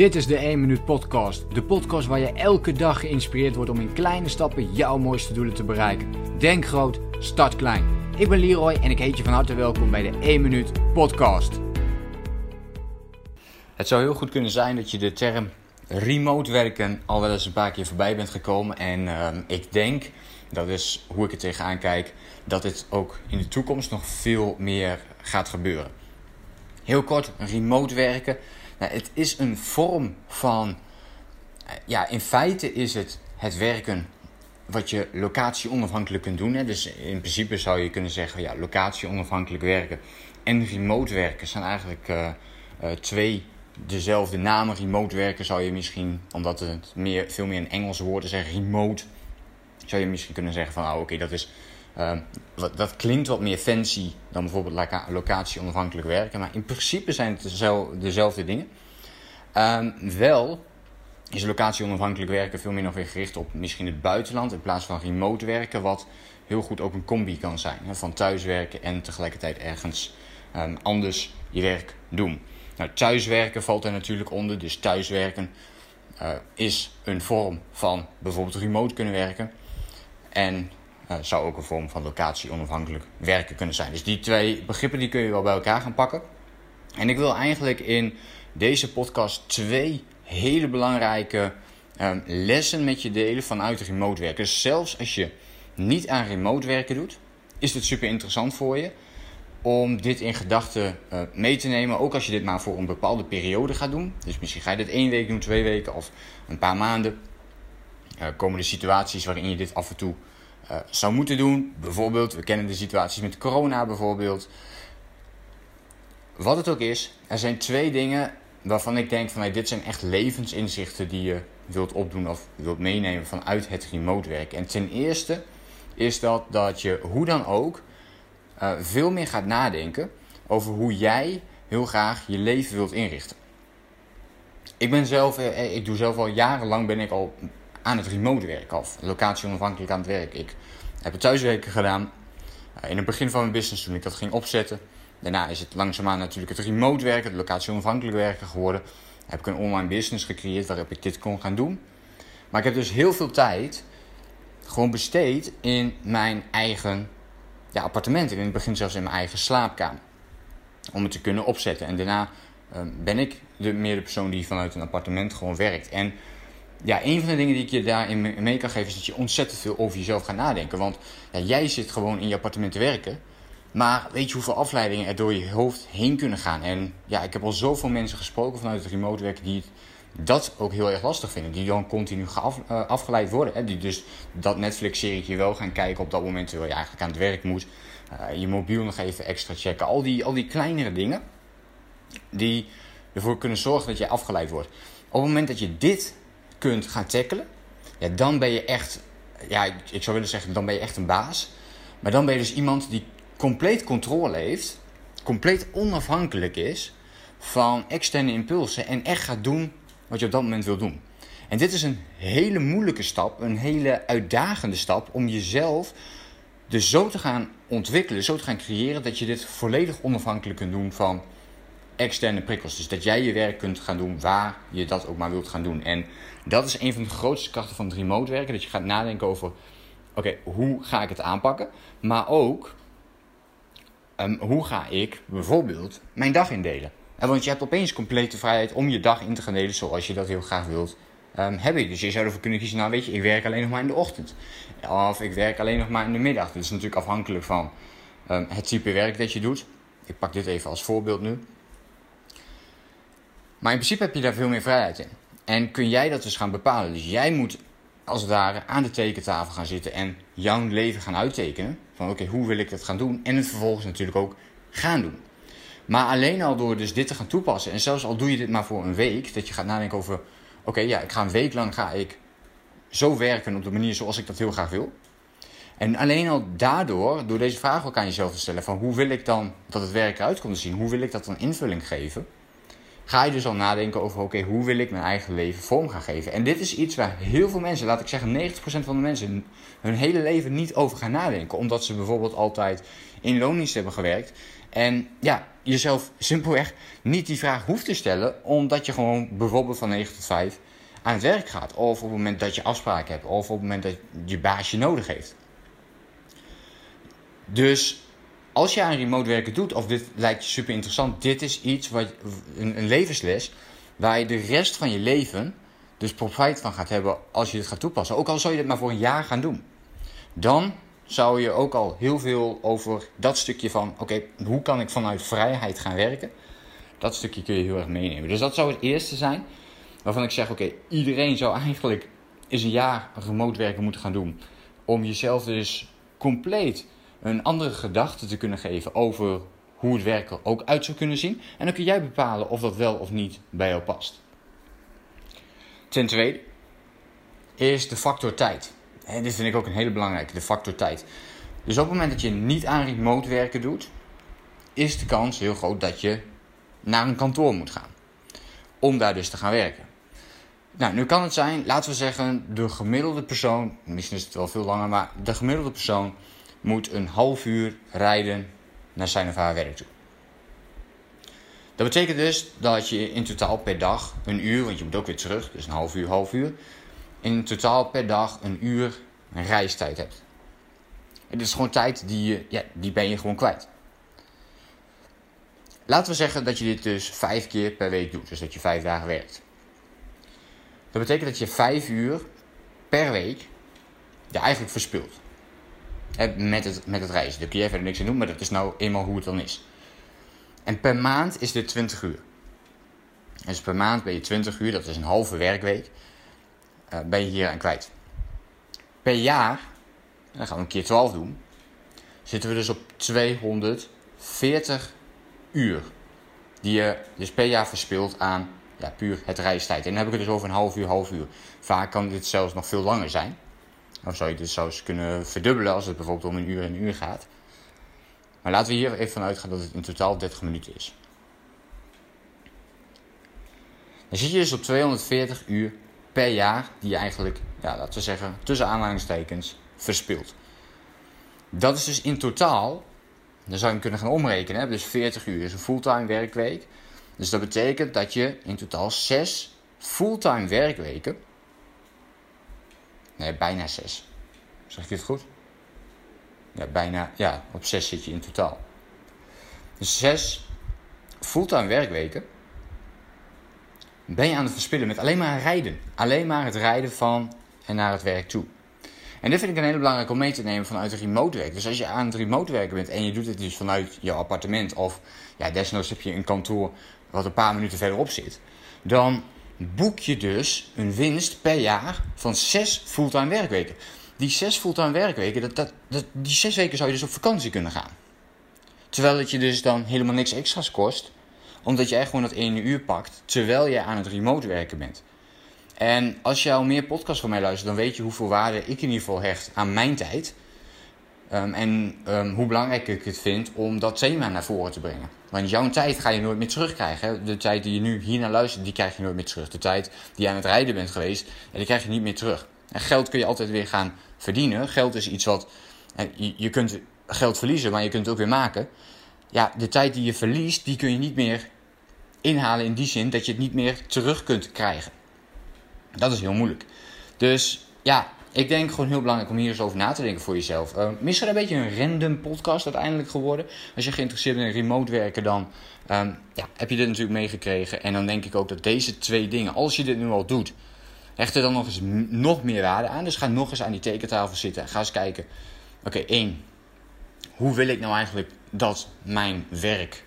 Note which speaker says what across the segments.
Speaker 1: Dit is de 1 Minuut Podcast. De podcast waar je elke dag geïnspireerd wordt om in kleine stappen jouw mooiste doelen te bereiken. Denk groot, start klein. Ik ben Leroy en ik heet je van harte welkom bij de 1 Minuut Podcast.
Speaker 2: Het zou heel goed kunnen zijn dat je de term remote werken al wel eens een paar keer voorbij bent gekomen. En ehm, ik denk, dat is hoe ik er tegenaan kijk, dat dit ook in de toekomst nog veel meer gaat gebeuren. Heel kort, remote werken. Nou, het is een vorm van. eh, Ja, in feite is het het werken wat je locatie onafhankelijk kunt doen. Hè. Dus in principe zou je kunnen zeggen: ja, locatie onafhankelijk werken en remote werken zijn eigenlijk eh, eh, twee dezelfde namen. Remote werken zou je misschien, omdat het meer, veel meer een Engelse woorden zeggen, remote, zou je misschien kunnen zeggen: van oh, oké, dat is. Uh, wat, dat klinkt wat meer fancy dan bijvoorbeeld loca locatie onafhankelijk werken. Maar in principe zijn het dezelfde, dingen. Um, wel is locatie onafhankelijk werken veel meer nog weer gericht op misschien het buitenland in plaats van remote werken. Wat heel goed ook een combi kan zijn. Hè, van thuiswerken en tegelijkertijd ergens um, anders je werk doen. Nou, thuiswerken valt er natuurlijk onder. Dus thuiswerken uh, is een vorm van bijvoorbeeld remote kunnen werken. En zou ook een vorm van locatie onafhankelijk werken kunnen zijn. Dus die twee begrippen die kun je wel bij elkaar gaan pakken. En ik wil eigenlijk in deze podcast twee hele belangrijke um, lessen met je delen vanuit remote werken. Dus zelfs als je niet aan remote werken doet, is het super interessant voor je om dit in gedachten uh, mee te nemen. Ook als je dit maar voor een bepaalde periode gaat doen. Dus misschien ga je dit één week doen, twee weken of een paar maanden. Uh, komen er situaties waarin je dit af en toe uh, zou moeten doen. Bijvoorbeeld, we kennen de situaties met corona bijvoorbeeld. Wat het ook is, er zijn twee dingen waarvan ik denk van hey, dit zijn echt levensinzichten die je wilt opdoen of wilt meenemen vanuit het remote werken. En ten eerste is dat dat je hoe dan ook uh, veel meer gaat nadenken over hoe jij heel graag je leven wilt inrichten. Ik ben zelf, eh, ik doe zelf al jarenlang ben ik al aan het remote werken of locatie onafhankelijk aan het werk. Ik heb het thuiswerken gedaan uh, in het begin van mijn business toen ik dat ging opzetten. Daarna is het langzaamaan natuurlijk het remote werken, het locatie onafhankelijk werken geworden. Heb ik een online business gecreëerd waarop ik dit kon gaan doen. Maar ik heb dus heel veel tijd gewoon besteed in mijn eigen ja, appartement. En in het begin zelfs in mijn eigen slaapkamer. Om het te kunnen opzetten. En daarna uh, ben ik de, meer de persoon die vanuit een appartement gewoon werkt. En ja, een van de dingen die ik je daarin mee kan geven is dat je ontzettend veel over jezelf gaat nadenken. Want ja, jij zit gewoon in je appartement te werken. Maar weet je hoeveel afleidingen er door je hoofd heen kunnen gaan? En ja, ik heb al zoveel mensen gesproken vanuit het remote werken die dat ook heel erg lastig vinden. Die dan continu uh, afgeleid worden. Hè? Die dus dat Netflix-serietje wel gaan kijken op dat moment terwijl je eigenlijk aan het werk moet. Uh, je mobiel nog even extra checken. Al die, al die kleinere dingen die ervoor kunnen zorgen dat je afgeleid wordt. Op het moment dat je dit kunt gaan tackelen, ja, dan ben je echt, ja, ik, zou willen zeggen, dan ben je echt een baas. Maar dan ben je dus iemand die compleet controle heeft, compleet onafhankelijk is van externe impulsen en echt gaat doen wat je op dat moment wil doen. En dit is een hele moeilijke stap, een hele uitdagende stap om jezelf dus zo te gaan ontwikkelen, zo te gaan creëren dat je dit volledig onafhankelijk kunt doen van externe prikkels. Dus dat jij je werk kunt gaan doen waar je dat ook maar wilt gaan doen. En dat is een van de grootste krachten van het remote werken. Dat je gaat nadenken over, oké, hoe ga ik het aanpakken? Maar ook, um, hoe ga ik bijvoorbeeld mijn dag indelen? En want je hebt opeens complete vrijheid om je dag in te gaan delen zoals je dat heel graag wilt um, hebben. Dus je zou ervoor kunnen kiezen, nou weet je, ik werk alleen nog maar in de ochtend. Of ik werk alleen nog maar in de middag. Dat is natuurlijk afhankelijk van um, het type werk dat je doet. Ik pak dit even als voorbeeld nu. Maar in principe heb je daar veel meer vrijheid in. En kun jij dat dus gaan bepalen. Dus jij moet als het ware aan de tekentafel gaan zitten en jouw leven gaan uittekenen. Van oké, hoe wil ik dat gaan doen? En het vervolgens natuurlijk ook gaan doen. Maar alleen al door dus dit te gaan toepassen, en zelfs al doe je dit maar voor een week, dat je gaat nadenken over: oké, ja, ik ga een week lang ga ik zo werken op de manier zoals ik dat heel graag wil. En alleen al daardoor, door deze vraag ook aan jezelf te stellen: van hoe wil ik dan dat het werk eruit komt te zien? Hoe wil ik dat dan invulling geven? Ga je dus al nadenken over: oké, hoe wil ik mijn eigen leven vorm gaan geven? En dit is iets waar heel veel mensen, laat ik zeggen 90% van de mensen, hun hele leven niet over gaan nadenken. Omdat ze bijvoorbeeld altijd in loondienst hebben gewerkt. En ja, jezelf simpelweg niet die vraag hoeft te stellen, omdat je gewoon bijvoorbeeld van 9 tot 5 aan het werk gaat. Of op het moment dat je afspraken hebt, of op het moment dat je baasje nodig heeft. Dus als je aan remote werken doet, of dit lijkt je super interessant, dit is iets wat een, een levensles waar je de rest van je leven dus profijt van gaat hebben als je dit gaat toepassen. Ook al zou je dit maar voor een jaar gaan doen. Dan zou je ook al heel veel over dat stukje van: oké, hoe kan ik vanuit vrijheid gaan werken? Dat stukje kun je heel erg meenemen. Dus dat zou het eerste zijn waarvan ik zeg: oké, iedereen zou eigenlijk eens een jaar remote werken moeten gaan doen. Om jezelf dus compleet een andere gedachte te kunnen geven over hoe het werken ook uit zou kunnen zien. En dan kun jij bepalen of dat wel of niet bij jou past. Ten tweede is de factor tijd. En dit vind ik ook een hele belangrijke, de factor tijd. Dus op het moment dat je niet aan remote werken doet, is de kans heel groot dat je naar een kantoor moet gaan. Om daar dus te gaan werken. Nou, nu kan het zijn, laten we zeggen, de gemiddelde persoon, misschien is het wel veel langer, maar de gemiddelde persoon moet een half uur rijden naar zijn of haar werk toe. Dat betekent dus dat je in totaal per dag een uur, want je moet ook weer terug, dus een half uur, half uur, in totaal per dag een uur reistijd hebt. Het is gewoon tijd die, je, ja, die ben je gewoon kwijt. Laten we zeggen dat je dit dus vijf keer per week doet, dus dat je vijf dagen werkt. Dat betekent dat je vijf uur per week je eigenlijk verspilt. Met het, met het reizen. Daar kun je verder niks aan doen, maar dat is nou eenmaal hoe het dan is. En per maand is dit 20 uur. Dus per maand ben je 20 uur, dat is een halve werkweek, uh, ben je hier aan kwijt. Per jaar, dan gaan we een keer 12 doen, zitten we dus op 240 uur. Die je dus per jaar verspilt aan ja, puur het reistijd. En dan heb ik het dus over een half uur, half uur. Vaak kan dit zelfs nog veel langer zijn. Of zou je dit zelfs kunnen verdubbelen als het bijvoorbeeld om een uur en een uur gaat. Maar laten we hier even van uitgaan dat het in totaal 30 minuten is. Dan zit je dus op 240 uur per jaar die je eigenlijk, ja, laten we zeggen, tussen aanhalingstekens verspilt. Dat is dus in totaal, dan zou je hem kunnen gaan omrekenen, dus 40 uur is een fulltime werkweek. Dus dat betekent dat je in totaal 6 fulltime werkweken Nee, bijna zes. Zeg ik dit goed? Ja, bijna. Ja, op zes zit je in totaal. Dus zes fulltime werkweken ben je aan het verspillen met alleen maar rijden. Alleen maar het rijden van en naar het werk toe. En dit vind ik een hele belangrijke om mee te nemen vanuit het remote werk. Dus als je aan het remote werken bent en je doet het dus vanuit je appartement of ja, desnoods heb je een kantoor wat een paar minuten verderop zit, dan boek je dus een winst per jaar van zes fulltime werkweken. Die zes fulltime werkweken, dat, dat, dat, die zes weken zou je dus op vakantie kunnen gaan. Terwijl het je dus dan helemaal niks extra's kost, omdat echt gewoon dat ene uur pakt, terwijl je aan het remote werken bent. En als je al meer podcasts van mij luistert, dan weet je hoeveel waarde ik in ieder geval hecht aan mijn tijd. Ehm, en um, hoe belangrijk ik het vind om dat thema naar voren te brengen. Want jouw tijd ga je nooit meer terugkrijgen. De tijd die je nu hier naar luistert, die krijg je nooit meer terug. De tijd die je aan het rijden bent geweest, die krijg je niet meer terug. En geld kun je altijd weer gaan verdienen. Geld is iets wat. Je kunt geld verliezen, maar je kunt het ook weer maken. Ja, de tijd die je verliest, die kun je niet meer inhalen in die zin dat je het niet meer terug kunt krijgen. Dat is heel moeilijk. Dus ja, ik denk gewoon heel belangrijk om hier eens over na te denken voor jezelf. Uh, misschien een beetje een random podcast uiteindelijk geworden. Als je geïnteresseerd bent in remote werken, dan um, ja, heb je dit natuurlijk meegekregen. En dan denk ik ook dat deze twee dingen, als je dit nu al doet, hecht er dan nog eens nog meer waarde aan. Dus ga nog eens aan die tekentafel zitten. Ga eens kijken. Oké, één. Hoe wil ik nou eigenlijk dat mijn werk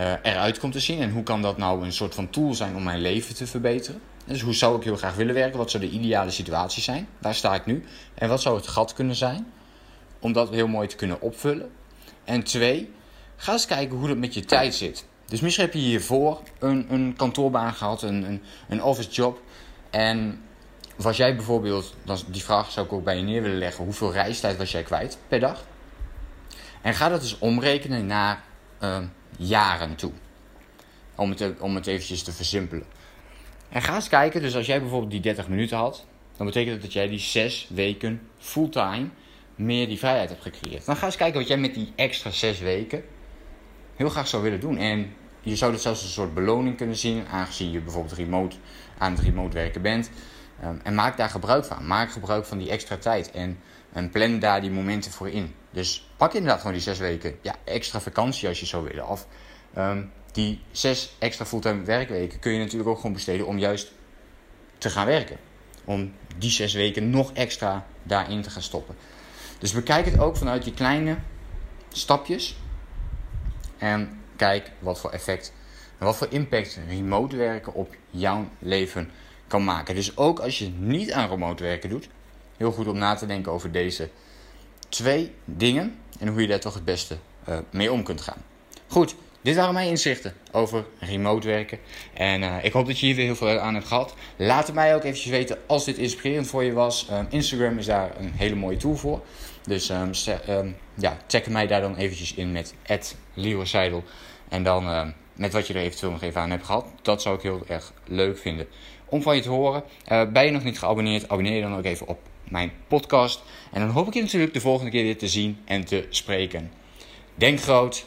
Speaker 2: uh, eruit komt te zien? En hoe kan dat nou een soort van tool zijn om mijn leven te verbeteren? Dus hoe zou ik heel graag willen werken? Wat zou de ideale situatie zijn? Daar sta ik nu. En wat zou het gat kunnen zijn? Om dat heel mooi te kunnen opvullen. En twee, ga eens kijken hoe dat met je tijd zit. Dus misschien heb je hiervoor een, een kantoorbaan gehad, een, een, een office job. En was jij bijvoorbeeld, die vraag zou ik ook bij je neer willen leggen, hoeveel reistijd was jij kwijt per dag? En ga dat dus omrekenen naar uh, jaren toe. om het, om het eventjes te versimpelen. En ga eens kijken, dus als jij bijvoorbeeld die 30 minuten had, dan betekent dat dat jij die 6 weken fulltime meer die vrijheid hebt gecreëerd. Dan ga eens kijken wat jij met die extra 6 weken heel graag zou willen doen. En je zou het zelfs een soort beloning kunnen zien, aangezien je bijvoorbeeld remote, aan het remote werken bent. Ehm, en maak daar gebruik van. Maak gebruik van die extra tijd. En, plan daar die momenten voor in. Dus pak inderdaad gewoon die zes weken ja, extra vakantie als je zou willen. Ehm, die zes extra fulltime werkweken kun je natuurlijk ook gewoon besteden om juist te gaan werken. Om die zes weken nog extra daarin te gaan stoppen. Dus bekijk het ook vanuit die kleine stapjes. En kijk wat voor effect en wat voor impact remote werken op jouw leven kan maken. Dus ook als je niet aan remote werken doet, heel goed om na te denken over deze twee dingen en hoe je daar toch het beste uh, mee om kunt gaan. Goed, dit waren mijn inzichten over remote werken. En uh, ik hoop dat je hier weer heel veel aan hebt gehad. Laat het mij ook eventjes weten als dit inspirerend voor je was. Um, Instagram is daar een hele mooie tool voor. Dus um, um, ja, check mij daar dan eventjes in met Seidel. En dan met wat je er eventueel nog even aan hebt gehad. Dat zou ik heel erg leuk vinden om van je te horen. Uh, ben je nog niet geabonneerd, abonneer je dan ook even op mijn podcast. En dan hoop ik je natuurlijk de volgende keer weer te zien en te spreken. Denk groot,